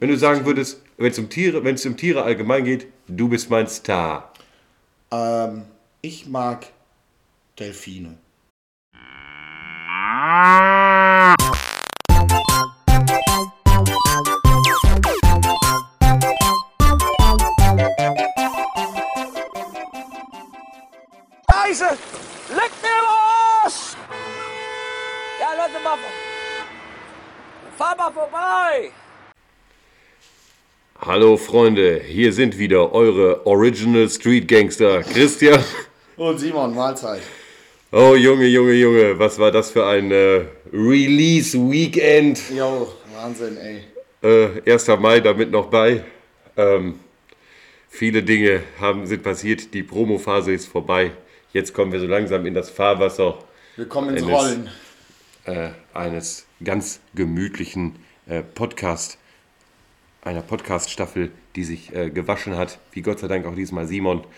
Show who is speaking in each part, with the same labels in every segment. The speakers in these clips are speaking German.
Speaker 1: Wenn du sagen würdest, wenn es um Tiere, wenn es um Tiere allgemein geht, du bist mein Star.
Speaker 2: Ähm, ich mag Delfine.
Speaker 3: Scheiße! Leck mir Arsch! Ja, Leute, mal. Fahr mal vorbei!
Speaker 1: Hallo Freunde, hier sind wieder eure Original Street Gangster Christian.
Speaker 2: Und Simon, Mahlzeit.
Speaker 1: Oh Junge, Junge, Junge, was war das für ein äh, Release Weekend?
Speaker 2: Jo, Wahnsinn, ey.
Speaker 1: Äh, 1. Mai damit noch bei. Ähm, viele Dinge haben, sind passiert, die Promophase ist vorbei. Jetzt kommen wir so langsam in das Fahrwasser
Speaker 2: Wir kommen ins
Speaker 1: Eines-
Speaker 2: Rollen.
Speaker 1: äh, eines ganz gemütlichen äh, Podcast, einer Podcast-Staffel, die sich äh, gewaschen hat, wie Gott sei Dank auch diesmal Simon.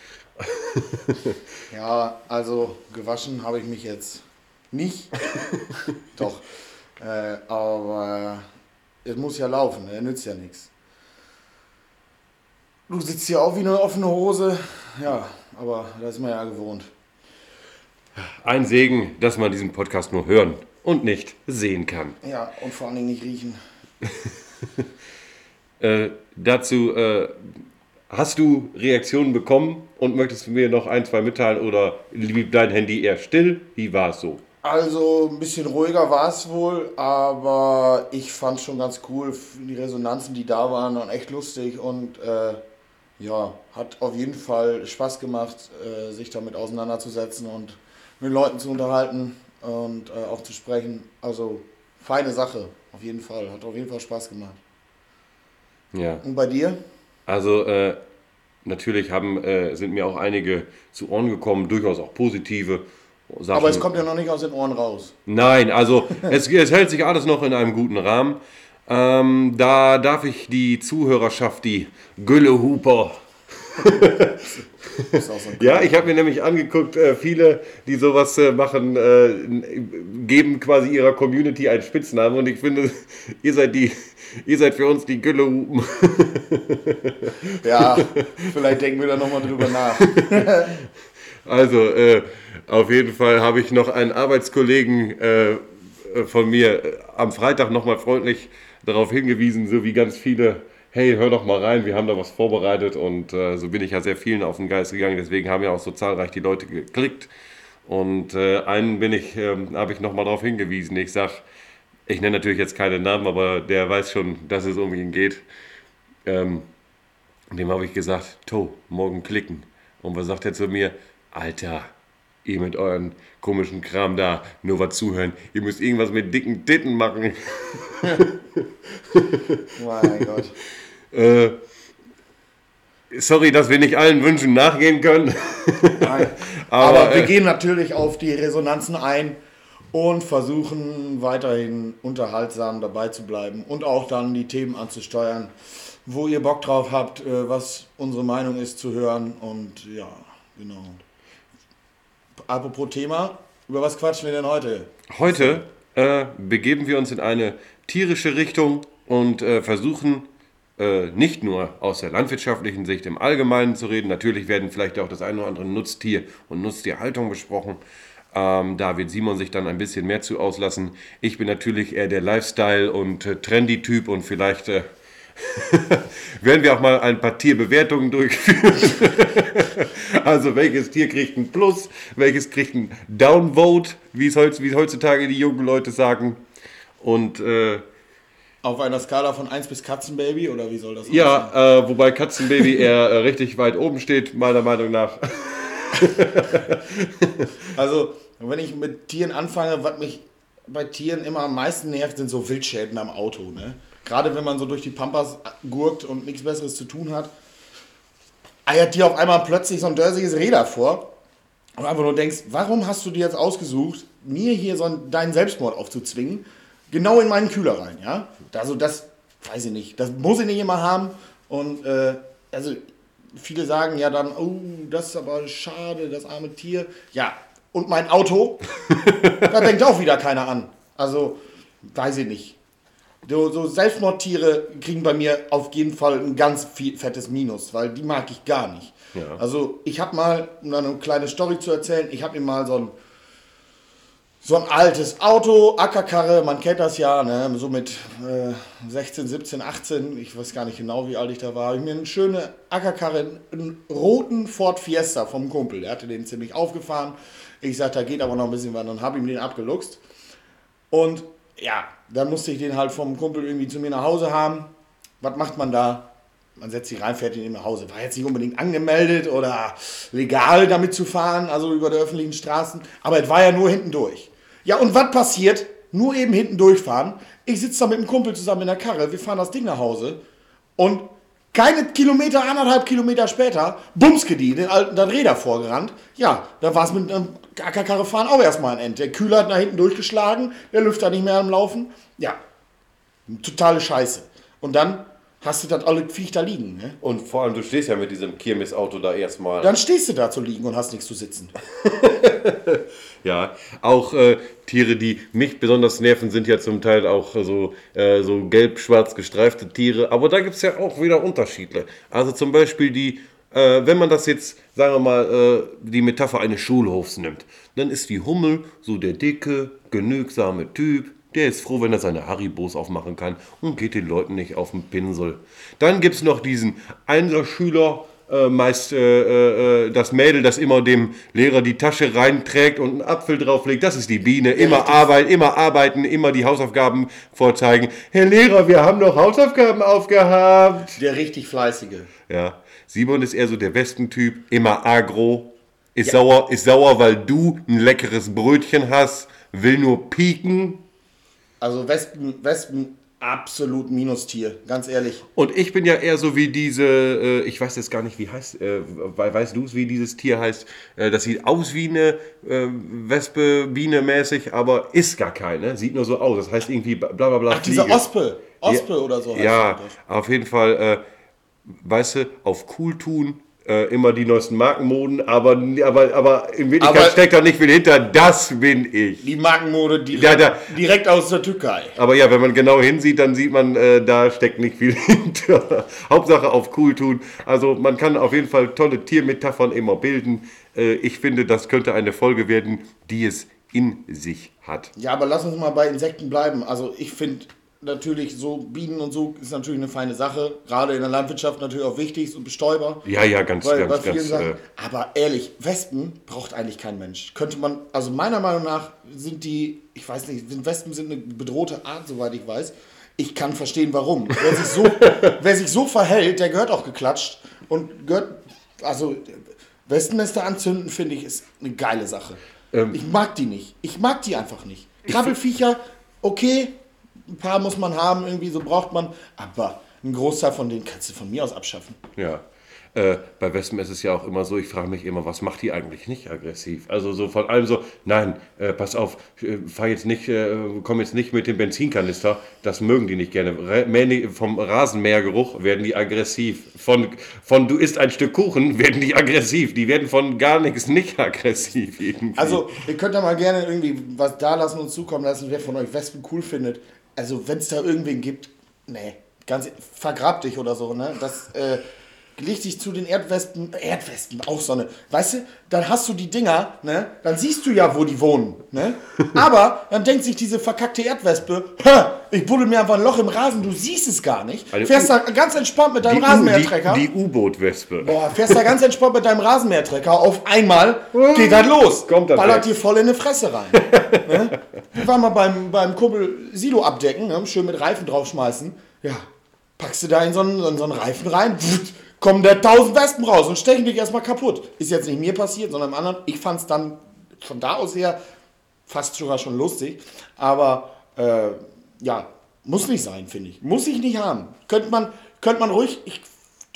Speaker 2: Ja, also gewaschen habe ich mich jetzt nicht. Doch. Äh, aber es muss ja laufen, ne? nützt ja nichts. Du sitzt hier auch wie eine offene Hose. Ja, aber das ist man ja gewohnt.
Speaker 1: Ein Segen, dass man diesen Podcast nur hören und nicht sehen kann.
Speaker 2: Ja, und vor allen Dingen nicht riechen.
Speaker 1: Äh, dazu äh, hast du Reaktionen bekommen und möchtest du mir noch ein, zwei mitteilen oder blieb dein Handy eher still? Wie war es so?
Speaker 2: Also ein bisschen ruhiger war es wohl, aber ich fand schon ganz cool. Die Resonanzen, die da waren, waren echt lustig und äh, ja, hat auf jeden Fall Spaß gemacht, äh, sich damit auseinanderzusetzen und mit Leuten zu unterhalten und äh, auch zu sprechen. Also feine Sache, auf jeden Fall. Hat auf jeden Fall Spaß gemacht.
Speaker 1: Ja.
Speaker 2: Und bei dir?
Speaker 1: Also äh, natürlich haben, äh, sind mir auch einige zu Ohren gekommen, durchaus auch positive Sachen.
Speaker 2: Aber es kommt ja noch nicht aus den Ohren raus.
Speaker 1: Nein, also es, es hält sich alles noch in einem guten Rahmen. Ähm, da darf ich die Zuhörerschaft, die Güllehuper,
Speaker 2: Ist auch so
Speaker 1: ja, ich habe mir nämlich angeguckt, äh, viele, die sowas äh, machen, äh, geben quasi ihrer Community einen Spitznamen und ich finde, ihr seid die, ihr seid für uns die Güllehupen.
Speaker 2: Ja, vielleicht denken wir da nochmal drüber nach.
Speaker 1: Also, äh, auf jeden Fall habe ich noch einen Arbeitskollegen äh, von mir am Freitag nochmal freundlich darauf hingewiesen, so wie ganz viele, hey, hör doch mal rein, wir haben da was vorbereitet und äh, so bin ich ja sehr vielen auf den Geist gegangen, deswegen haben ja auch so zahlreich die Leute geklickt und äh, einen bin ich, ähm, habe ich nochmal darauf hingewiesen, ich sag, ich nenne natürlich jetzt keinen Namen, aber der weiß schon, dass es um ihn geht. Ähm, dem habe ich gesagt, To, morgen klicken. Und was sagt er zu mir? Alter, ihr mit euren komischen Kram da, nur was zuhören. Ihr müsst irgendwas mit dicken Titten machen.
Speaker 2: Mein Gott.
Speaker 1: Äh, sorry, dass wir nicht allen Wünschen nachgehen können.
Speaker 2: Nein.
Speaker 1: Aber,
Speaker 2: Aber, wir
Speaker 1: äh,
Speaker 2: gehen natürlich auf die Resonanzen ein und versuchen weiterhin unterhaltsam dabei zu bleiben und auch dann die Themen anzusteuern, wo ihr Bock drauf habt, äh, was unsere Meinung ist zu hören und ja, genau. Apropos Thema, über was quatschen wir denn heute?
Speaker 1: Heute äh, begeben wir uns in eine tierische Richtung und äh, versuchen äh, nicht nur aus der landwirtschaftlichen Sicht im Allgemeinen zu reden. Natürlich werden vielleicht auch das eine oder andere Nutztier und Nutztierhaltung besprochen. Ähm, da wird Simon sich dann ein bisschen mehr zu auslassen. Ich bin natürlich eher der Lifestyle- und äh, Trendy-Typ und vielleicht äh, werden wir auch mal ein paar Tierbewertungen durchführen. Also welches Tier kriegt ein Plus, welches kriegt ein Downvote, wie es heutzutage die jungen Leute sagen. Und äh,
Speaker 2: Auf einer Skala von 1 bis Katzenbaby oder wie soll das
Speaker 1: ja, äh, wobei Katzenbaby eher äh, richtig weit oben steht, meiner Meinung nach.
Speaker 2: Also, wenn ich mit Tieren anfange, was mich bei Tieren immer am meisten nervt, sind so Wildschäden am Auto. Ne? Gerade wenn man so durch die Pampas gurkt und nichts Besseres zu tun hat, eiert dir auf einmal plötzlich so ein dörsiges Räder vor und einfach nur denkst, warum hast du dir jetzt ausgesucht, mir hier so einen, deinen Selbstmord aufzuzwingen, genau in meinen Kühler rein, ja? Also das, weiß ich nicht, das muss ich nicht immer haben und äh, also viele sagen ja dann, oh, das ist aber schade, das arme Tier. Ja, und mein Auto, da denkt auch wieder keiner an. Also, weiß ich nicht. So, so Selbstmordtiere kriegen bei mir auf jeden Fall ein ganz viel fettes Minus, weil die mag ich gar nicht.
Speaker 1: Ja.
Speaker 2: Also ich habe mal, um eine kleine Story zu erzählen, ich habe mir mal so ein so ein altes Auto, Ackerkarre, man kennt das ja, ne? so mit äh, 16, 17, 18, ich weiß gar nicht genau, wie alt ich da war, habe ich mir eine schöne Ackerkarre, einen roten Ford Fiesta vom Kumpel, der hatte den ziemlich aufgefahren. Ich sagte, da geht aber noch ein bisschen was, dann habe ich mir den abgeluchst. Und ja, dann musste ich den halt vom Kumpel irgendwie zu mir nach Hause haben. Was macht man da? Man setzt sich rein, fährt ihn nach Hause. War jetzt nicht unbedingt angemeldet oder legal damit zu fahren, also über die öffentlichen Straßen, aber es war ja nur hinten durch. Ja, und was passiert? Nur eben hinten durchfahren. Ich sitze da mit einem Kumpel zusammen in der Karre, wir fahren das Ding nach Hause und keine Kilometer, anderthalb Kilometer später, bumske die, den alten dann Räder vorgerannt. Ja, da war es mit einem Ackerkarre fahren auch erstmal ein End. Der Kühler hat nach hinten durchgeschlagen, der Lüfter nicht mehr am Laufen. Ja, totale Scheiße. Und dann hast du das alle Viech da liegen. Ne?
Speaker 1: Und vor allem, du stehst ja mit diesem Kirmes-Auto da erstmal.
Speaker 2: Dann stehst du da zu liegen und hast nichts zu sitzen.
Speaker 1: Ja, auch äh, Tiere, die mich besonders nerven, sind ja zum Teil auch so, äh, so gelb-schwarz gestreifte Tiere. Aber da gibt es ja auch wieder Unterschiede. Also zum Beispiel die, äh, wenn man das jetzt, sagen wir mal, äh, die Metapher eines Schulhofs nimmt, dann ist die Hummel so der dicke, genügsame Typ. Der ist froh, wenn er seine Haribos aufmachen kann und geht den Leuten nicht auf den Pinsel. Dann gibt es noch diesen Einserschüler, äh, meist äh, äh, das Mädel, das immer dem Lehrer die Tasche reinträgt und einen Apfel drauflegt, das ist die Biene. Immer
Speaker 2: richtig.
Speaker 1: arbeiten, immer arbeiten, immer die Hausaufgaben vorzeigen. Herr Lehrer, wir haben noch Hausaufgaben aufgehabt.
Speaker 2: Der richtig fleißige.
Speaker 1: Ja, Simon ist eher so der Westentyp, immer agro, ist sauer, ist sauer, weil du ein leckeres Brötchen hast, will nur pieken.
Speaker 2: Also Wespen, Wespen absolut Minustier, ganz ehrlich.
Speaker 1: Und ich bin ja eher so wie diese, äh, ich weiß jetzt gar nicht, wie heißt, äh, we- weißt du es, wie dieses Tier heißt? Äh, das sieht aus wie eine Wespe, Biene mäßig, aber ist gar keine. Sieht nur so aus. Das heißt irgendwie bla bla bla.
Speaker 2: Ach, diese. Ospe. Ospe
Speaker 1: ja,
Speaker 2: oder so heißt
Speaker 1: Ja,
Speaker 2: das.
Speaker 1: auf jeden Fall, weißt du, auf cool tun. Äh, immer die neuesten Markenmoden, aber, aber, aber in Wirklichkeit
Speaker 2: Aber-
Speaker 1: steckt da nicht viel hinter. Das bin ich.
Speaker 2: Die Markenmode direkt,
Speaker 1: Ja, da-
Speaker 2: direkt aus der Türkei.
Speaker 1: Aber ja, wenn man genau hinsieht, dann sieht man, äh, da steckt nicht viel hinter. Hauptsache auf cool tun. Also man kann auf jeden Fall tolle Tiermetaphern immer bilden. Äh, ich finde, das könnte eine Folge werden, die es in sich hat.
Speaker 2: Ja, aber lass uns mal bei Insekten bleiben. Also ich finde natürlich so Bienen und so ist natürlich eine feine Sache. Gerade in der Landwirtschaft natürlich auch wichtig, so Bestäuber.
Speaker 1: Ja, ja, ganz,
Speaker 2: bei
Speaker 1: ganz, ganz.
Speaker 2: Sachen.
Speaker 1: Äh,
Speaker 2: Aber ehrlich, Wespen braucht eigentlich kein Mensch. Könnte man, also meiner Meinung nach sind die, ich weiß nicht, sind Wespen sind eine bedrohte Art, soweit ich weiß. Ich kann verstehen, warum. Wer sich so, wer sich so verhält, der gehört auch geklatscht. Und gehört, also Wespennester anzünden, finde ich, ist eine geile Sache.
Speaker 1: Ähm.
Speaker 2: ich mag die nicht. Ich mag die einfach nicht. Krabbelfiecher, okay, ein paar muss man haben, irgendwie so braucht man, aber einen Großteil von denen kannst du von mir aus abschaffen.
Speaker 1: ja. Äh, bei Wespen ist es ja auch immer so, ich frage mich immer, was macht die eigentlich nicht aggressiv? Also so von allem so, nein, äh, pass auf, äh, fahr jetzt nicht, äh, komm jetzt nicht mit dem Benzinkanister, das mögen die nicht gerne. Mäh- vom Rasenmähergeruch werden die aggressiv. Von, von du isst ein Stück Kuchen werden die aggressiv. Die werden von gar nichts nicht aggressiv irgendwie.
Speaker 2: Also, ihr könnt da mal gerne irgendwie was da lassen und zukommen lassen, wer von euch Wespen cool findet. Also, wenn es da irgendwen gibt, nee, ganz vergrab dich oder so, ne? Das äh, dich zu den Erdwespen, Erdwespen, auch so eine, weißt du, dann hast du die Dinger, ne? Dann siehst du ja, wo die wohnen, ne? Aber dann denkt sich diese verkackte Erdwespe, "Ha, ich buddel mir einfach ein Loch im Rasen, du siehst es gar nicht.
Speaker 1: Eine
Speaker 2: Fährst
Speaker 1: U-
Speaker 2: da ganz entspannt mit deinem Rasenmähertrecker.
Speaker 1: die, die U-Boot-Wespe.
Speaker 2: Boah, fährst da ganz entspannt mit deinem Rasenmähertrecker. Auf einmal geht das los.
Speaker 1: Kommt das
Speaker 2: Ballert
Speaker 1: weg.
Speaker 2: dir voll in die Fresse rein. ne? Wir waren mal beim, beim Kumpel Silo abdecken, ne? schön mit Reifen draufschmeißen. Ja, packst du da in so einen, in so einen Reifen rein, pft, kommen da tausend Wespen raus und stechen dich erstmal kaputt. Ist jetzt nicht mir passiert, sondern einem anderen. Ich fand es dann von da aus her fast sogar schon lustig. Aber äh, ja, muss nicht sein, finde ich. Muss ich nicht haben. Könnte man, könnte man ruhig, ich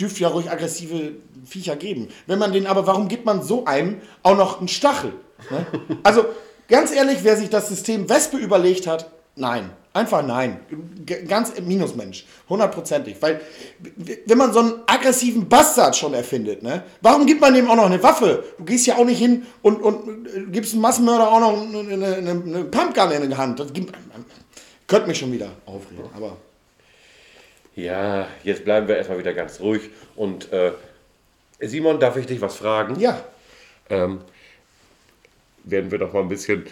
Speaker 2: dürfte ja ruhig aggressive Viecher geben. Wenn man den, aber warum gibt man so einem auch noch einen Stachel? Ne? Also ganz ehrlich, wer sich das System Wespe überlegt hat, nein. Einfach nein. Ganz Minusmensch. Hundertprozentig. Weil, wenn man so einen aggressiven Bastard schon erfindet, ne, warum gibt man dem auch noch eine Waffe? Du gehst ja auch nicht hin und, und äh, gibst einem Massenmörder auch noch eine, eine, eine, eine Pumpgun in die Hand. Das gibt, könnte mich schon wieder aufregen, aber
Speaker 1: Ja, jetzt bleiben wir erstmal wieder ganz ruhig. Und äh, Simon, darf ich dich was fragen?
Speaker 2: ja,
Speaker 1: Ähm, werden wir doch mal ein bisschen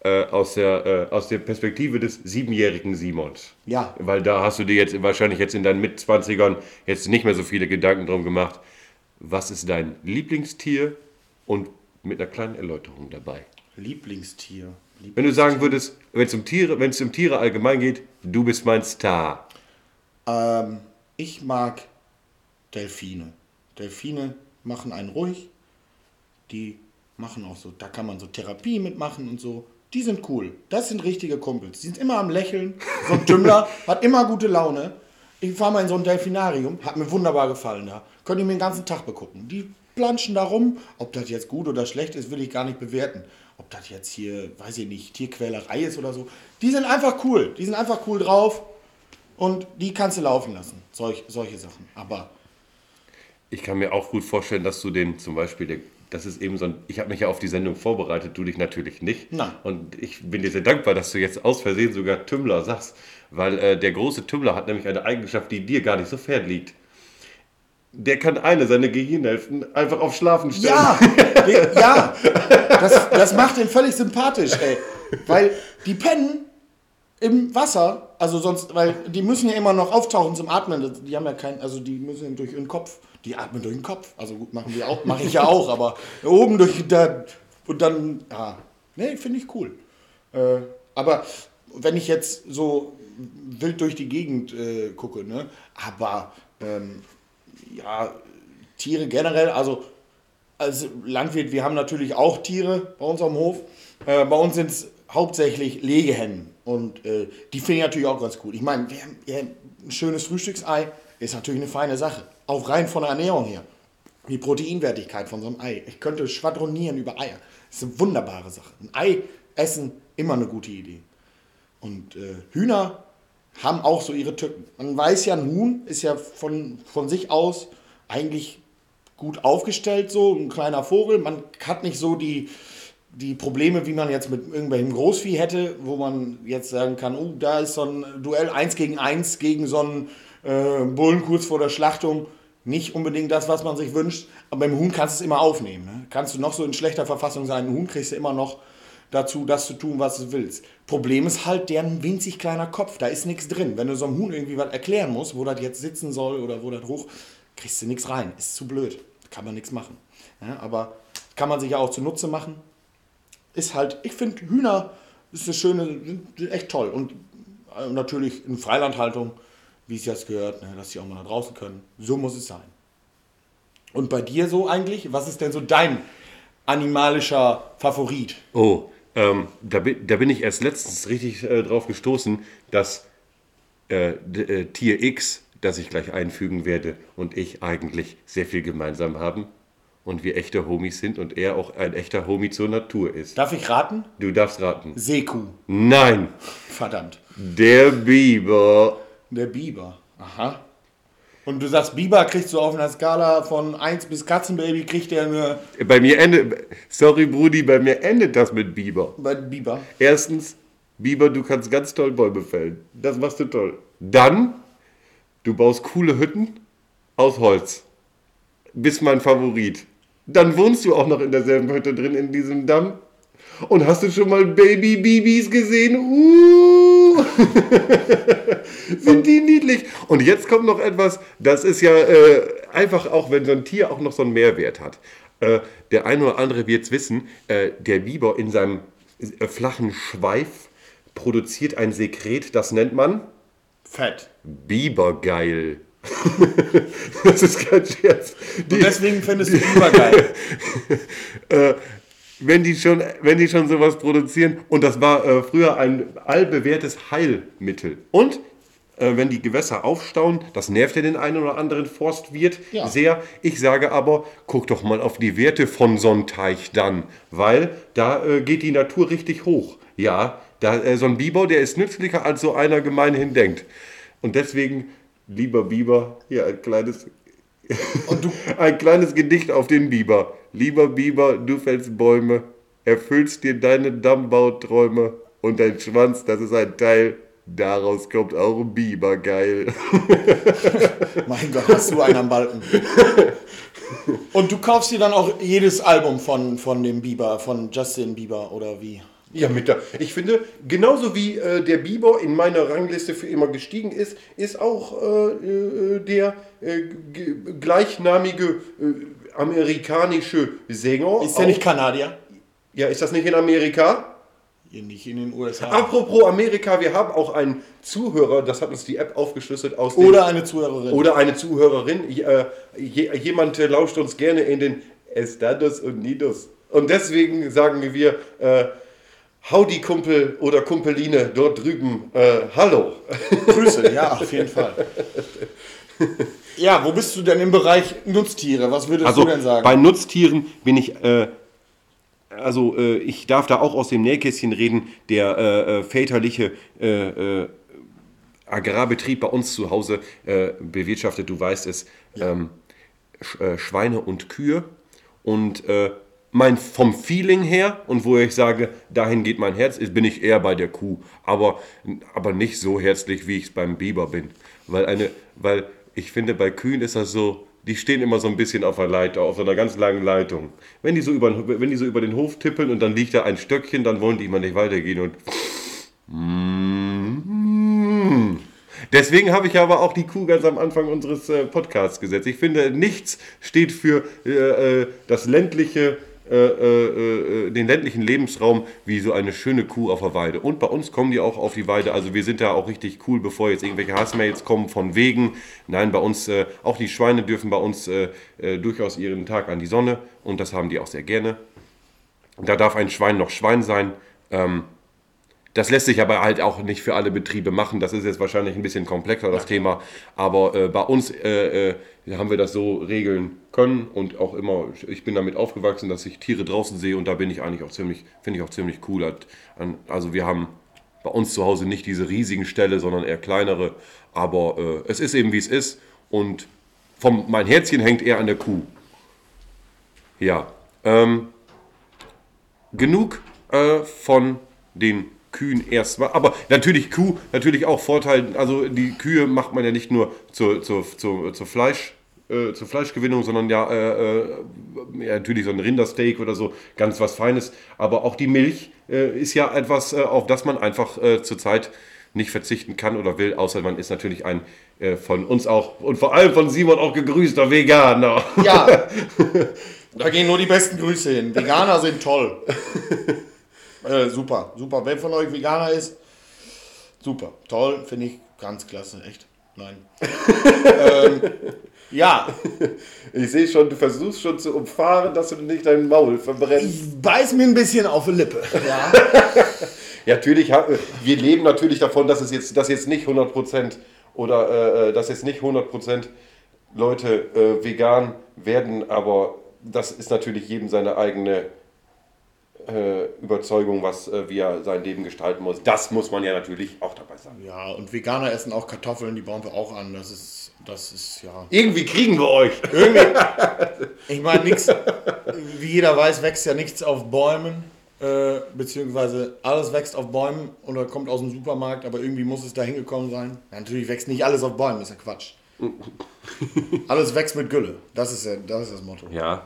Speaker 1: äh, aus, der, äh, aus der Perspektive des siebenjährigen Simons.
Speaker 2: Ja.
Speaker 1: Weil da hast du dir jetzt wahrscheinlich jetzt in deinen Mitzwanzigern jetzt nicht mehr so viele Gedanken drum gemacht. Was ist dein Lieblingstier? Und mit einer kleinen Erläuterung dabei.
Speaker 2: Lieblingstier.
Speaker 1: Wenn du sagen würdest, wenn es um Tiere, wenn es um Tiere allgemein geht, du bist mein Star.
Speaker 2: Ähm, ich mag Delfine. Delfine machen einen ruhig. Die machen auch so, da kann man so Therapie mitmachen und so. Die sind cool. Das sind richtige Kumpels. Die sind immer am Lächeln. So ein Dümmler hat immer gute Laune. Ich fahre mal in so ein Delfinarium. Hat mir wunderbar gefallen da. Könnt ihr mir den ganzen Tag begucken. Die planschen da rum. Ob das jetzt gut oder schlecht ist, will ich gar nicht bewerten. Ob das jetzt hier, weiß ich nicht, Tierquälerei ist oder so. Die sind einfach cool. Die sind einfach cool drauf. Und die kannst du laufen lassen. Solch, solche Sachen. Aber
Speaker 1: Ich kann mir auch gut vorstellen, dass du den zum Beispiel, der, das ist eben so ein, ich habe mich ja auf die Sendung vorbereitet, du dich natürlich nicht.
Speaker 2: Nein.
Speaker 1: Und ich bin dir sehr dankbar, dass du jetzt aus Versehen sogar Tümmler sagst, weil äh, der große Tümmler hat nämlich eine Eigenschaft, die dir gar nicht so fern liegt. Der kann eine seiner Gehirnhälften einfach auf Schlafen stellen.
Speaker 2: ja, ja, das, das macht den völlig sympathisch, ey. Weil die pennen im Wasser, also sonst, weil die müssen ja immer noch auftauchen zum Atmen. Die haben ja kein, also die müssen durch ihren Kopf, die atmen durch den Kopf. Also gut, machen wir auch, mache ich ja auch, aber oben durch da und dann, ja, nee, finde ich cool. Äh, aber wenn ich jetzt so wild durch die Gegend äh, gucke, ne, aber ähm, ja, Tiere generell, also als Landwirt, wir haben natürlich auch Tiere bei uns am Hof. Äh, bei uns sind es hauptsächlich Legehennen. Und äh, die finde ich natürlich auch ganz cool. Ich meine, wir haben- haben ein schönes Frühstücksei ist natürlich eine feine Sache. Auch rein von der Ernährung her. Die Proteinwertigkeit von so einem Ei. Ich könnte schwadronieren über Eier. Das ist eine wunderbare Sache. Ein Ei essen, immer eine gute Idee. Und äh, Hühner haben auch so ihre Tücken. Man weiß ja, ein Huhn ist ja von, von sich aus eigentlich gut aufgestellt, so ein kleiner Vogel. Man hat nicht so die, die Probleme, wie man jetzt mit irgendwelchem Großvieh hätte, wo man jetzt sagen kann, oh, da ist so ein Duell 1 gegen 1 gegen so einen äh, Bullen kurz vor der Schlachtung. Nicht unbedingt das, was man sich wünscht, aber beim Huhn kannst du es immer aufnehmen. Ne? Kannst du noch so in schlechter Verfassung sein, ein Huhn kriegst du immer noch dazu, das zu tun, was du willst. Problem ist halt deren winzig kleiner Kopf, da ist nichts drin. Wenn du so einem Huhn irgendwie was erklären musst, wo das jetzt sitzen soll oder wo das hoch, kriegst du nichts rein. Ist zu blöd. Kann man nichts machen. Ja, aber kann man sich ja auch zunutze machen. Ist halt, ich finde Hühner ist eine schöne, echt toll. Und äh, natürlich in Freilandhaltung, wie es jetzt gehört, ne, dass sie auch mal nach draußen können. So muss es sein. Und bei dir so eigentlich, was ist denn so dein animalischer Favorit?
Speaker 1: Oh, ähm, da, bin, da bin ich erst letztens richtig äh, drauf gestoßen, dass äh, äh, Tier X, das ich gleich einfügen werde, und ich eigentlich sehr viel gemeinsam haben und wir echte Homies sind und er auch ein echter Homie zur Natur ist.
Speaker 2: Darf ich raten?
Speaker 1: Du darfst raten.
Speaker 2: Seekuh.
Speaker 1: Nein,
Speaker 2: Verdammt.
Speaker 1: der Biber.
Speaker 2: Der Biber. Aha. Und du sagst, Biber kriegst du auf einer Skala von 1 bis Katzenbaby, kriegt der eine.
Speaker 1: Bei mir endet, sorry Brudi, bei mir endet das mit Biber.
Speaker 2: Bei Biber.
Speaker 1: Erstens, Biber, du kannst ganz toll Bäume fällen. Das machst du toll. Dann, du baust coole Hütten aus Holz. Bist mein Favorit. Dann wohnst du auch noch in derselben Hütte drin in diesem Damm. Und hast du schon mal Baby-Bibis gesehen? Uh! Sind die niedlich? Und jetzt kommt noch etwas, das ist ja äh, einfach auch, wenn so ein Tier auch noch so einen Mehrwert hat. Äh, der eine oder andere wird es wissen, äh, der Biber in seinem äh, flachen Schweif produziert ein Sekret, das nennt man
Speaker 2: Fett.
Speaker 1: Bibergeil. das ist kein Scherz. Die,
Speaker 2: Und deswegen findest du Biber geil.
Speaker 1: wenn die schon, wenn die schon sowas produzieren. Und das war äh, früher ein allbewährtes Heilmittel. Und äh, wenn die Gewässer aufstauen, das nervt ja den einen oder anderen Forstwirt
Speaker 2: Ja.
Speaker 1: sehr. Ich sage aber, guck doch mal auf die Werte von so einem Teich dann, weil da äh, geht die Natur richtig hoch. Ja, da, äh, so ein Biber, der ist nützlicher, als so einer gemeinhin denkt. Und deswegen, lieber Biber, hier ein kleines ein kleines Gedicht auf den Biber. Lieber Biber, du fällst Bäume, erfüllst dir deine Dammbauträume und dein Schwanz, das ist ein Teil Daraus kommt auch ein Biber, geil.
Speaker 2: Mein Gott, hast du einen am Balken. Und du kaufst dir dann auch jedes Album von, von dem Bieber, von Justin Bieber oder wie?
Speaker 1: Ja, mit der, ich finde, genauso wie äh, der Bieber in meiner Rangliste für immer gestiegen ist, ist auch äh, äh, der äh, gleichnamige äh, amerikanische Sänger.
Speaker 2: Ist der
Speaker 1: auch-
Speaker 2: nicht Kanadier?
Speaker 1: Ja, ist das nicht in Amerika?
Speaker 2: Hier nicht in den USA.
Speaker 1: Apropos Amerika, wir haben auch einen Zuhörer, das hat uns die App aufgeschlüsselt aus dem,
Speaker 2: Oder eine Zuhörerin.
Speaker 1: oder eine Zuhörerin. Äh, je, jemand lauscht uns gerne in den Estados Unidos. Und deswegen sagen wir, Howdy Kumpel oder Kumpeline dort drüben, äh, hallo.
Speaker 2: Grüße, ja, auf jeden Fall. Ja, wo bist du denn im Bereich Nutztiere? Was würdest
Speaker 1: Also
Speaker 2: du denn sagen?
Speaker 1: bei Nutztieren bin ich, äh, also äh, ich darf da auch aus dem Nähkästchen reden, der äh, äh, väterliche äh, Agrarbetrieb bei uns zu Hause bewirtschaftet, du weißt es, ähm, Sch Schweine und Kühe und mein vom Feeling her und wo ich sage, dahin geht mein Herz, bin ich eher bei der Kuh, aber, aber nicht so herzlich, wie ich es beim Biber bin, weil eine, weil ich finde, bei Kühen ist das so, die stehen immer so ein bisschen auf der Leiter, auf so einer ganz langen Leitung. Wenn die so über, wenn die so über den Hof tippeln und dann liegt da ein Stöckchen, dann wollen die immer nicht weitergehen und. Deswegen habe ich aber auch die Kuh ganz am Anfang unseres äh, Podcasts gesetzt. Ich finde, nichts steht für äh, äh, das ländliche, äh, äh, äh, den ländlichen Lebensraum wie so eine schöne Kuh auf der Weide. Und bei uns kommen die auch auf die Weide. Also wir sind da auch richtig cool, bevor jetzt irgendwelche Hassmails kommen von wegen. Nein, bei uns, äh, auch die Schweine dürfen bei uns durchaus ihren Tag an die Sonne. Und das haben die auch sehr gerne. Da darf ein Schwein noch Schwein sein. Ähm, das lässt sich aber halt auch nicht für alle Betriebe machen. Das ist jetzt wahrscheinlich ein bisschen komplexer, das Thema. Aber äh, bei uns äh, äh, haben wir das so regeln können und auch immer, ich bin damit aufgewachsen, dass ich Tiere draußen sehe und da bin ich eigentlich auch ziemlich, finde ich auch ziemlich cool. Also wir haben bei uns zu Hause nicht diese riesigen Ställe, sondern eher kleinere. Aber äh, es ist eben wie es ist und vom, mein Herzchen hängt eher an der Kuh. Ja. Ähm, genug äh, von den Kühen erstmal. Aber natürlich Kuh, natürlich auch Vorteil. Also die Kühe macht man ja nicht nur zur, zur, zur, zur Fleisch. Äh, zur Fleischgewinnung, sondern ja, äh, äh, ja natürlich so ein Rindersteak oder so, ganz was Feines. Aber auch die Milch äh, ist ja etwas, äh, auf das man einfach äh, zurzeit nicht verzichten kann oder will, außer man ist natürlich ein von uns auch und vor allem von Simon auch gegrüßter Veganer.
Speaker 2: Ja, da gehen nur die besten Grüße hin. Veganer sind toll. äh, super, super. Wer von euch Veganer ist, super, toll, finde ich ganz klasse, echt. Nein. ähm, ja,
Speaker 1: Ich sehe schon, du versuchst schon zu umfahren, dass du nicht dein Maul verbrennst.
Speaker 2: ich beiß mir ein bisschen auf die Lippe. Ja.
Speaker 1: Ja, natürlich, wir leben natürlich davon, dass es jetzt, dass jetzt nicht 100% oder äh, dass jetzt nicht 100% Leute äh, vegan werden, aber das ist natürlich jedem seine eigene äh, Überzeugung, was äh, wie er sein Leben gestalten muss. Das muss man ja natürlich auch dabei sagen.
Speaker 2: ja, und Veganer essen auch Kartoffeln, die bauen wir auch an. Das ist, das ist ja.
Speaker 1: Irgendwie kriegen wir euch.
Speaker 2: Ich meine, nichts, wie jeder weiß, wächst ja nichts auf Bäumen, äh, beziehungsweise alles wächst auf Bäumen oder kommt aus dem Supermarkt, aber irgendwie muss es da hingekommen sein. Ja, natürlich wächst nicht alles auf Bäumen, ist ja Quatsch. alles wächst mit Gülle, das ist, ja, das, ist das Motto.
Speaker 1: Ja,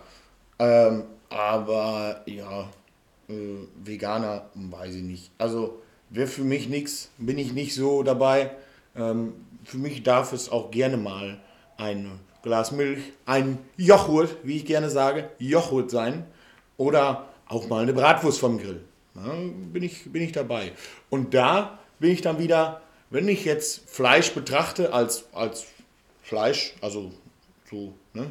Speaker 2: Ähm, aber ja, äh, Veganer, weiß ich nicht. Also wäre für mich nichts, bin ich nicht so dabei. Ähm, für mich darf es auch gerne mal ein Glas Milch, ein Joghurt, wie ich gerne sage, Joghurt sein. Oder auch mal eine Bratwurst vom Grill. Ja, bin, ich, bin ich dabei. Und da bin ich dann wieder, wenn ich jetzt Fleisch betrachte als, als Fleisch, also so, ne?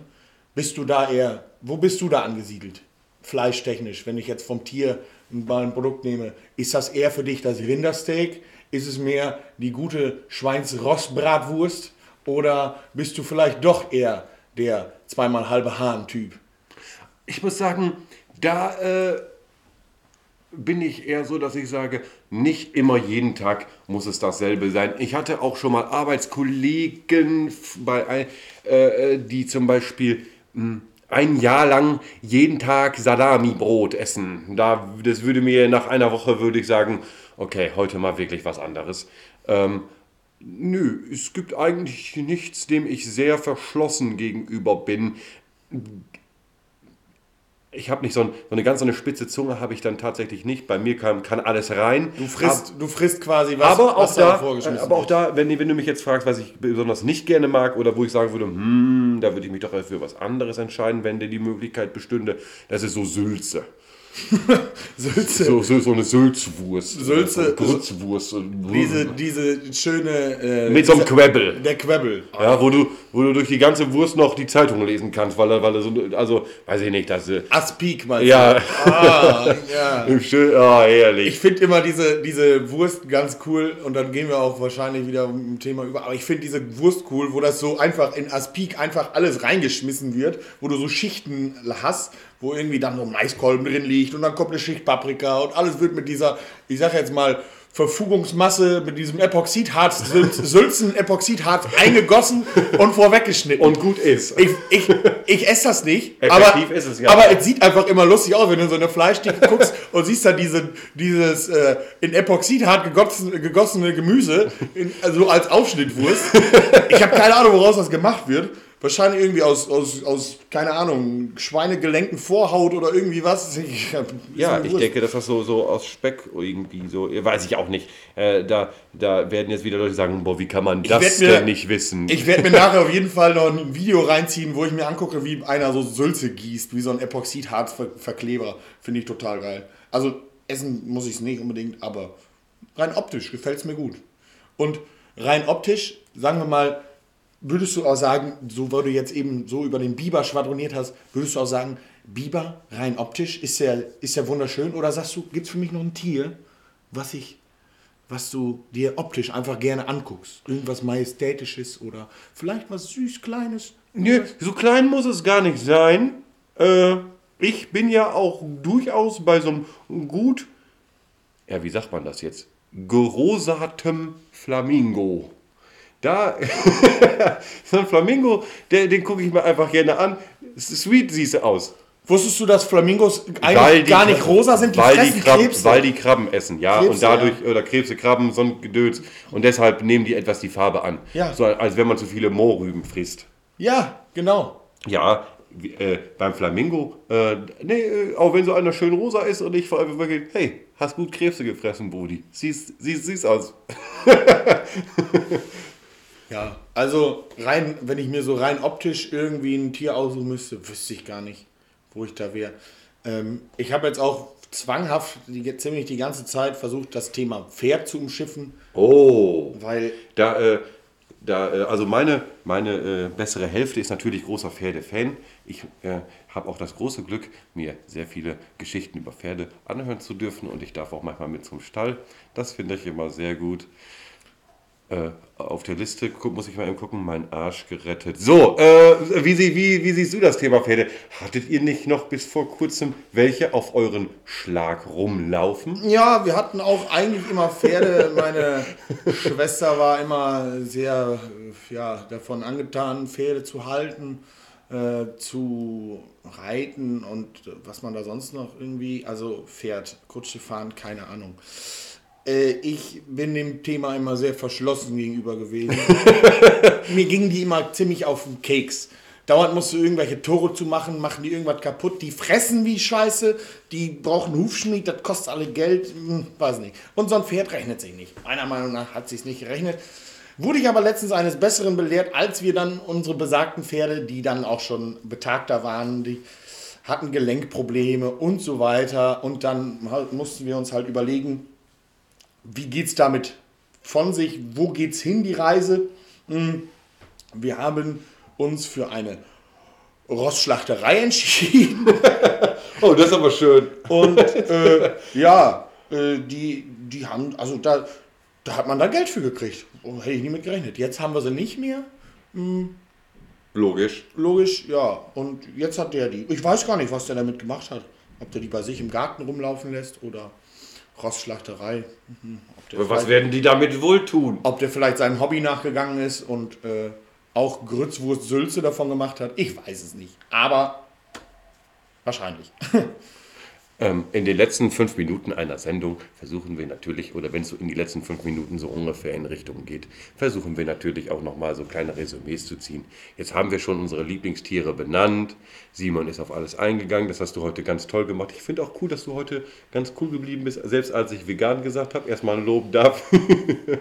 Speaker 2: Bist du da eher, wo bist du da angesiedelt? Fleischtechnisch, wenn ich jetzt vom Tier mal ein Produkt nehme, ist das eher für dich das Rindersteak? Ist es mehr die gute Schweinsrostbratwurst? Oder bist du vielleicht doch eher der zweimal halbe Hahn-Typ?
Speaker 1: ich muss sagen, da äh, bin ich eher so, dass ich sage, nicht immer jeden Tag muss es dasselbe sein. Ich hatte auch schon mal Arbeitskollegen, bei, äh, äh, die zum Beispiel mh, ein Jahr lang jeden Tag Salami-Brot essen. Da, das würde mir nach einer Woche, würde ich sagen, okay, heute mal wirklich was anderes. Ähm, nö, es gibt eigentlich nichts, dem ich sehr verschlossen gegenüber bin. Ich habe nicht so, ein, so eine ganz so eine spitze Zunge habe ich dann tatsächlich nicht. Bei mir kann, kann alles rein.
Speaker 2: Du frisst, du frisst quasi was,
Speaker 1: aber auch
Speaker 2: was da
Speaker 1: da,
Speaker 2: vorgeschmissen
Speaker 1: aber auch
Speaker 2: wird.
Speaker 1: da, wenn, wenn du mich jetzt fragst, was ich besonders nicht gerne mag oder wo ich sagen würde, hm, da würde ich mich doch für was anderes entscheiden, wenn dir die Möglichkeit bestünde, das ist so Sülze.
Speaker 2: Sülze.
Speaker 1: So, so, so eine Sülzwurst.
Speaker 2: Sülze-
Speaker 1: Grützwurst.
Speaker 2: Diese, diese schöne. Äh,
Speaker 1: Mit so einem Quebbel.
Speaker 2: Der Quebbel.
Speaker 1: Ja, wo du, wo du durch die ganze Wurst noch die Zeitung lesen kannst, weil er, weil er so, also, weiß ich nicht, das, äh,
Speaker 2: Aspik mal.
Speaker 1: ja,
Speaker 2: Ah, ja.
Speaker 1: ah, herrlich.
Speaker 2: Ich finde immer diese, diese Wurst ganz cool und dann gehen wir auch wahrscheinlich wieder im Thema über. Aber ich finde diese Wurst cool, wo das so einfach in Aspik einfach alles reingeschmissen wird, wo du so Schichten hast, wo irgendwie dann so Maiskolben drin liegt und dann kommt eine Schicht Paprika und alles wird mit dieser, ich sag jetzt mal, Verfugungsmasse mit diesem Epoxidharz, Sül- Sülzen-Epoxidharz eingegossen und vorweggeschnitten.
Speaker 1: Und gut ist.
Speaker 2: Ich, ich, ich esse das nicht,
Speaker 1: Effektiv
Speaker 2: aber,
Speaker 1: ist es, ja.
Speaker 2: aber es sieht einfach immer lustig aus, wenn du in so eine Fleischdicke guckst und siehst da diese, dieses äh, in Epoxidhart gegossen, gegossene Gemüse, in, also als Aufschnittwurst. Ich habe keine Ahnung, woraus das gemacht wird. Wahrscheinlich irgendwie aus, aus, aus keine Ahnung, Schweinegelenken, Vorhaut oder irgendwie was. Ich,
Speaker 1: Ja, ich denke, dass das so, so aus Speck irgendwie so, weiß ich auch nicht. Äh, da, da werden jetzt wieder Leute sagen, boah, wie kann man das
Speaker 2: mir-
Speaker 1: denn nicht wissen?
Speaker 2: Ich werde mir nachher auf jeden Fall noch ein Video reinziehen, wo ich mir angucke, wie einer so Sülze gießt, wie so ein Epoxidharzverkleber. Finde ich total geil. Also essen muss ich es nicht unbedingt, aber rein optisch gefällt es mir gut. Und rein optisch, sagen wir mal, würdest du auch sagen, so weil du jetzt eben so über den Biber schwadroniert hast, würdest du auch sagen, Biber rein optisch ist ja, ist ja wunderschön? Oder sagst du, gibt es für mich noch ein Tier, was ich was du dir optisch einfach gerne anguckst. Irgendwas Majestätisches oder vielleicht was süß Kleines.
Speaker 1: Nö, so klein muss es gar nicht sein. Äh, ich bin ja auch durchaus bei so einem gut, ja, wie sagt man das jetzt? Gerosatem Flamingo. Da, so ein Flamingo, der, den gucke ich mir einfach gerne an. Sweet siehst du aus.
Speaker 2: Wusstest du, dass Flamingos eigentlich gar nicht rosa sind? Die
Speaker 1: weil
Speaker 2: fressen
Speaker 1: die Krabben,
Speaker 2: Krebse.
Speaker 1: Weil die Krabben essen, ja.
Speaker 2: Krebse,
Speaker 1: und dadurch, oder Krebse, Krabben, so ein Gedöns. Und deshalb nehmen die etwas die Farbe an.
Speaker 2: Ja.
Speaker 1: So als wenn man zu viele Mohrrüben frisst.
Speaker 2: ja, genau.
Speaker 1: Ja, äh, beim Flamingo, äh, nee, äh, auch wenn so einer schön rosa ist und ich vor allem wirklich, hey, hast gut Krebse gefressen, Brudi. Siehst, siehst, siehst aus.
Speaker 2: Ja, also rein, wenn ich mir so rein optisch irgendwie ein Tier aussuchen müsste, wüsste ich gar nicht, wo ich da wäre. Ähm, ich habe jetzt auch zwanghaft die, ziemlich die ganze Zeit versucht, das Thema Pferd zu umschiffen,
Speaker 1: Oh.
Speaker 2: weil
Speaker 1: Da, äh, da, äh, also meine, meine äh, bessere Hälfte ist natürlich großer Pferdefan. Ich äh, habe auch das große Glück, mir sehr viele Geschichten über Pferde anhören zu dürfen und ich darf auch manchmal mit zum Stall. Das finde ich immer sehr gut. Äh, auf der Liste gu- muss ich mal eben gucken, mein Arsch gerettet. So, äh, wie, sie, wie, wie siehst du das Thema Pferde? Hattet ihr nicht noch bis vor kurzem welche auf euren Schlag rumlaufen?
Speaker 2: Ja, wir hatten auch eigentlich immer Pferde. Meine Schwester war immer sehr äh, ja, davon angetan, Pferde zu halten, äh, zu reiten und äh, was man da sonst noch irgendwie, also Pferd, Kutsche fahren, keine Ahnung. Äh, ich bin dem Thema immer sehr verschlossen gegenüber gewesen. Mir gingen die immer ziemlich auf den Keks. Dauernd musst du irgendwelche Tore zu machen, machen die irgendwas kaputt. Die fressen wie Scheiße, die brauchen Hufschmied, das kostet alle Geld, hm, weiß nicht. Und so ein Pferd rechnet sich nicht. Meiner Meinung nach hat sich nicht gerechnet. Wurde ich aber letztens eines Besseren belehrt, als wir dann unsere besagten Pferde, die dann auch schon betagter waren, die hatten Gelenkprobleme und so weiter. Und dann halt mussten wir uns halt überlegen, wie geht's damit von sich? Wo geht's hin, die Reise? Hm, Wir haben uns für eine Rossschlachterei entschieden.
Speaker 1: Oh, das ist aber schön.
Speaker 2: Und äh, ja, äh, die, die haben, also da, da hat man da Geld für gekriegt. Oh, hätte ich nie mit gerechnet. Jetzt haben wir sie nicht mehr.
Speaker 1: Logisch.
Speaker 2: Logisch, ja. Und jetzt hat der die. Ich weiß gar nicht, was der damit gemacht hat. Ob der die bei sich im Garten rumlaufen lässt oder Rossschlachterei. Mhm.
Speaker 1: Was werden die damit wohl tun?
Speaker 2: ob der vielleicht seinem Hobby nachgegangen ist und äh, auch Grützwurst Sülze davon gemacht hat. Ich weiß es nicht. Aber wahrscheinlich.
Speaker 1: Ähm, in den letzten fünf Minuten einer Sendung versuchen wir natürlich, oder wenn es so in die letzten fünf Minuten so ungefähr in Richtung geht, versuchen wir natürlich auch nochmal so kleine Resümees zu ziehen. Jetzt haben wir schon unsere Lieblingstiere benannt. Simon ist auf alles eingegangen. Das hast du heute ganz toll gemacht. Ich finde auch cool, dass du heute ganz cool geblieben bist, selbst als ich vegan gesagt habe. Erstmal ein Lob dafür.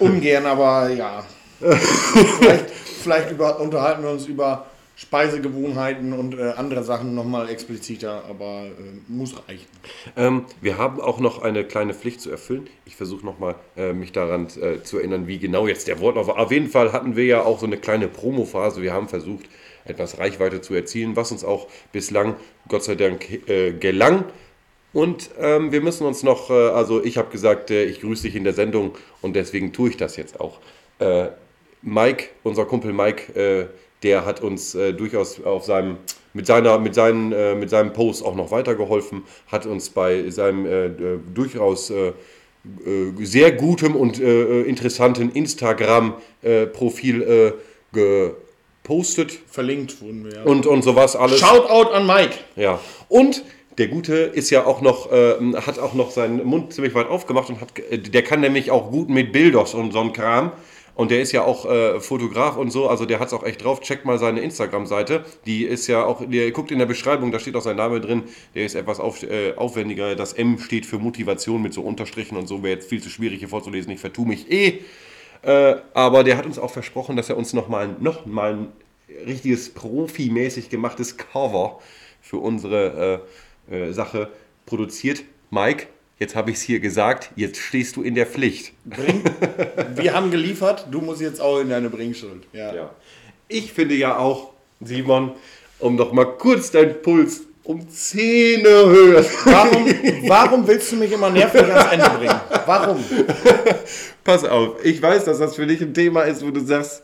Speaker 2: Ungern, aber ja. vielleicht vielleicht über, unterhalten wir uns über Speisegewohnheiten und äh, andere Sachen nochmal expliziter, aber äh, muss reichen.
Speaker 1: Ähm, wir haben auch noch eine kleine Pflicht zu erfüllen. Ich versuche nochmal äh, mich daran äh, zu erinnern, wie genau jetzt der Wortlauf war. Auf jeden Fall hatten wir ja auch so eine kleine Promophase. Wir haben versucht, etwas Reichweite zu erzielen, was uns auch bislang, Gott sei Dank, äh, gelang. Und ähm, wir müssen uns noch, äh, also ich habe gesagt, ich grüße dich in der Sendung und deswegen tue ich das jetzt auch. Mike, unser Kumpel Mike, der hat uns äh, durchaus auf seinem, mit, seiner, mit, seinen, äh, mit seinem Post auch noch weitergeholfen, hat uns bei seinem äh, äh durchaus äh, äh, sehr gutem und interessanten Instagram-Profil gepostet.
Speaker 2: Verlinkt wurden wir. Ja.
Speaker 1: Und, und sowas alles.
Speaker 2: Shoutout an Mike.
Speaker 1: Ja. Und der Gute ist ja auch noch, äh, hat auch noch seinen Mund ziemlich weit aufgemacht und hat, der kann nämlich auch gut mit Bildos und so ein Kram. Und der ist ja auch äh, Fotograf und so, also der hat es auch echt drauf. Checkt mal seine Instagram-Seite. Die ist ja auch, ihr guckt in der Beschreibung, da steht auch sein Name drin. Der ist etwas auf, äh, aufwendiger. Das M steht für Motivation mit so Unterstrichen und so. Wäre jetzt viel zu schwierig hier vorzulesen. Ich vertue mich eh. Äh, aber der hat uns auch versprochen, dass er uns nochmal noch mal ein richtiges profimäßig gemachtes Cover für unsere äh, äh, Sache produziert. Mike, Jetzt habe ich es hier gesagt, jetzt stehst du in der Pflicht.
Speaker 2: Bring, wir haben geliefert, du musst jetzt auch in deine Bringschuld. Ja. ja.
Speaker 1: Ich finde ja auch, Simon, um doch mal kurz deinen Puls um Zähne höher.
Speaker 2: Warum, warum willst du mich immer nervig ans Ende bringen? Warum?
Speaker 1: Pass auf, ich weiß, dass das für dich ein Thema ist, wo du sagst,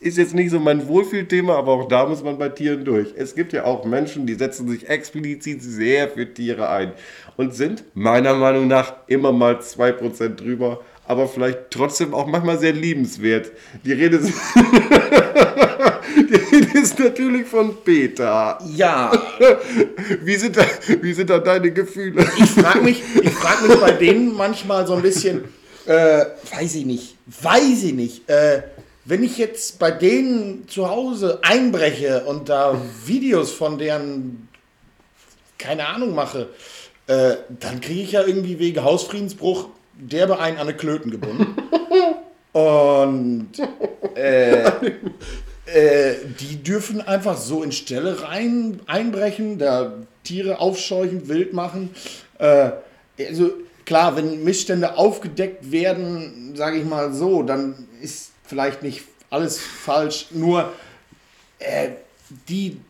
Speaker 1: ist jetzt nicht so mein Wohlfühlthema, aber auch da muss man bei Tieren durch. Es gibt ja auch Menschen, die setzen sich explizit sehr für Tiere ein und sind meiner Meinung nach immer mal 2% drüber, aber vielleicht trotzdem auch manchmal sehr liebenswert. Die Rede ist, die Rede ist natürlich von Peter.
Speaker 2: Ja.
Speaker 1: Wie sind da, wie sind da deine Gefühle?
Speaker 2: Ich frage mich, frag mich bei denen manchmal so ein bisschen, äh, weiß ich nicht, weiß ich nicht, äh, wenn ich jetzt bei denen zu Hause einbreche und da Videos von deren, keine Ahnung, mache, äh, dann kriege ich ja irgendwie wegen Hausfriedensbruch derbe einen an eine Klöten gebunden. und äh, äh, die dürfen einfach so in Stelle rein einbrechen, da Tiere aufscheuchen, wild machen. Äh, also klar, wenn Missstände aufgedeckt werden, sage ich mal so, dann ist vielleicht nicht alles falsch, nur äh, die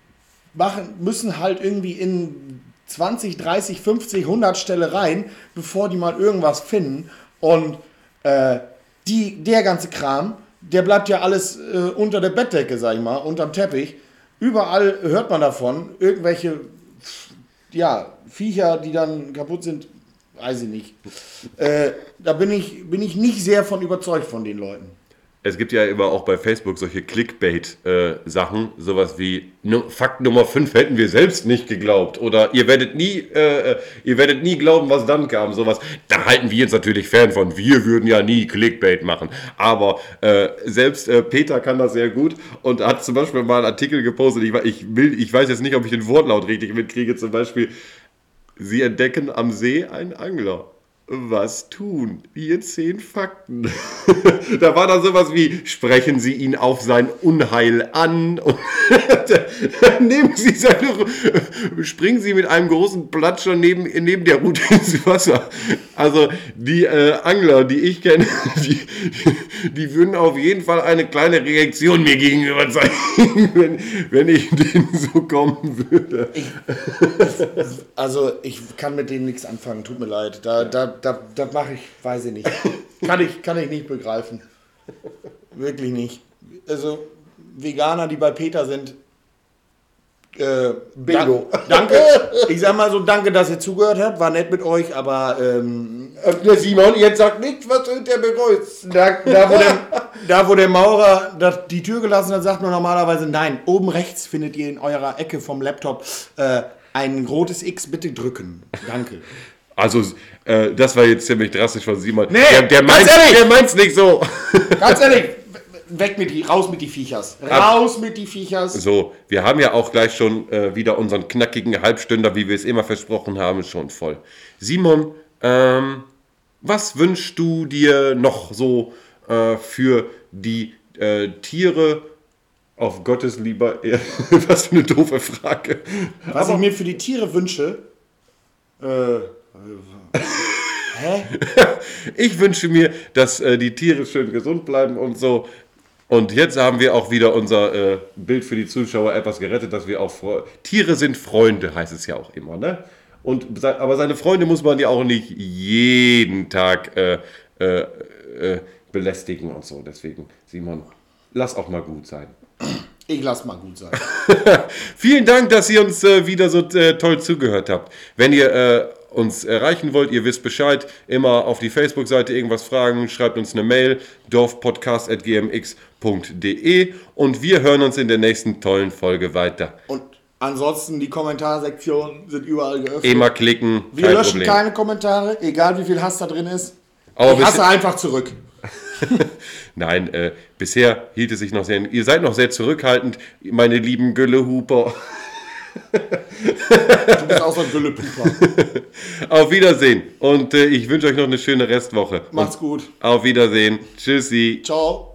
Speaker 2: machen, müssen halt irgendwie in 20, 30, 50, 100 Stelle rein, bevor die mal irgendwas finden. Und äh, die, der ganze Kram, der bleibt ja alles äh, unter der Bettdecke, sag ich mal, unterm Teppich. Überall hört man davon. Irgendwelche ja, Viecher, die dann kaputt sind, weiß ich nicht. Äh, da bin ich, bin ich nicht sehr von überzeugt von den Leuten
Speaker 1: es gibt ja immer auch bei Facebook solche Clickbait-Sachen, äh, sowas wie Fakt Nummer 5 hätten wir selbst nicht geglaubt oder ihr werdet nie, äh, äh, ihr werdet nie glauben, was dann kam, sowas. Da halten wir uns natürlich fern von. Wir würden ja nie Clickbait machen. Aber äh, selbst äh, Peter kann das sehr gut und hat zum Beispiel mal einen Artikel gepostet. Ich, ich, will, ich weiß jetzt nicht, ob ich den Wortlaut richtig mitkriege. Zum Beispiel, sie entdecken am See einen Angler was tun? Hier zehn Fakten. da war dann sowas wie, sprechen Sie ihn auf sein Unheil an. Und nehmen Sie seine, springen Sie mit einem großen Platscher neben, neben der Route ins Wasser. Also die äh, Angler, die ich kenne, die, die würden auf jeden Fall eine kleine Reaktion mir gegenüber zeigen, wenn, wenn ich denen so kommen würde.
Speaker 2: Ich, also ich kann mit denen nichts anfangen, tut mir leid. Da, da, da, da mache ich, weiß ich nicht. Kann ich, kann ich nicht begreifen. Wirklich nicht. Also, Veganer, die bei Peter sind, äh, Bingo. Da, danke. Ich sag mal so, danke, dass ihr zugehört habt. War nett mit euch, aber. Ähm,
Speaker 1: der Simon, jetzt sagt nichts, was der begrüßt.
Speaker 2: Da, da, wo der, da, wo der Maurer das, die Tür gelassen hat, sagt man normalerweise nein. Oben rechts findet ihr in eurer Ecke vom Laptop äh, Ein rotes X bitte drücken. Danke.
Speaker 1: Also, äh, das war jetzt ziemlich drastisch von Simon.
Speaker 2: Nee,
Speaker 1: der, der, der meint's nicht so.
Speaker 2: Ganz ehrlich, weg mit die, raus mit die Viechers. Raus mit die Viechers.
Speaker 1: So, wir haben ja auch gleich schon äh, wieder unseren knackigen Halbstünder, wie wir es immer versprochen haben, schon voll. Simon, ähm, was wünschst du dir noch so äh, für die äh, Tiere auf Gottes lieber Was für eine doofe Frage.
Speaker 2: Was ich mir für die Tiere wünsche. Äh, hä?
Speaker 1: Ich wünsche mir, dass äh, die Tiere schön gesund bleiben und so. Und jetzt haben wir auch wieder unser äh, Bild für die Zuschauer etwas gerettet, dass wir auch Fre Tiere sind Freunde, heißt es ja auch immer, ne? Und aber seine Freunde muss man ja auch nicht jeden Tag äh, äh, äh, belästigen und so. Deswegen, Simon, lass auch mal gut sein.
Speaker 2: Ich lass mal gut sein.
Speaker 1: Vielen Dank, dass ihr uns äh, wieder so äh, toll zugehört habt. Wenn ihr äh, uns erreichen wollt, ihr wisst Bescheid, immer auf die Facebook-Seite irgendwas fragen, schreibt uns eine Mail, dorfpodcast.gmx.de und wir hören uns in der nächsten tollen Folge weiter.
Speaker 2: Und ansonsten, die Kommentarsektionen sind überall geöffnet.
Speaker 1: Immer klicken,
Speaker 2: Wir löschen
Speaker 1: Problem.
Speaker 2: keine Kommentare, egal wie viel Hass da drin ist.
Speaker 1: Aber
Speaker 2: ich hasse einfach zurück.
Speaker 1: Nein, äh, bisher hielt es sich noch sehr. Ihr seid noch sehr zurückhaltend, meine lieben Güllehuper.
Speaker 2: Du bist auch so ein Güllepuper.
Speaker 1: Auf Wiedersehen und äh, ich wünsche euch noch eine schöne Restwoche.
Speaker 2: Macht's gut.
Speaker 1: Auf Wiedersehen. Tschüssi.
Speaker 2: Ciao.